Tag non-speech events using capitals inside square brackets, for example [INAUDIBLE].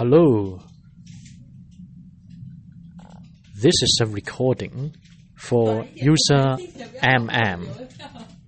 Hello. This is a recording for user MM. [LAUGHS]